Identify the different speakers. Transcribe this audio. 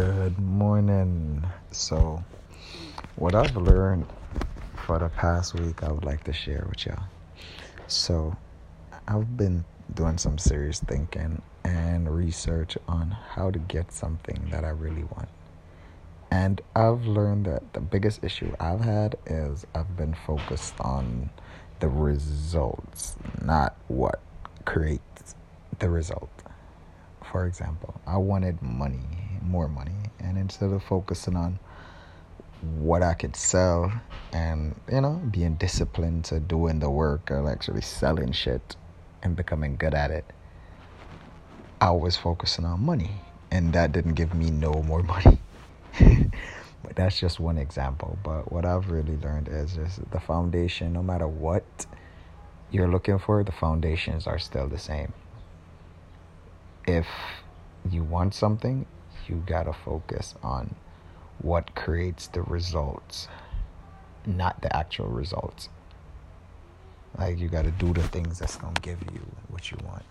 Speaker 1: Good morning. So, what I've learned for the past week, I would like to share with y'all. So, I've been doing some serious thinking and research on how to get something that I really want. And I've learned that the biggest issue I've had is I've been focused on the results, not what creates the result. For example, I wanted money more money. And instead of focusing on what I could sell and, you know, being disciplined to doing the work of actually selling shit and becoming good at it, I was focusing on money. And that didn't give me no more money. but that's just one example. But what I've really learned is just the foundation, no matter what you're looking for, the foundations are still the same. If you want something, you gotta focus on what creates the results, not the actual results. Like you gotta do the things that's gonna give you what you want.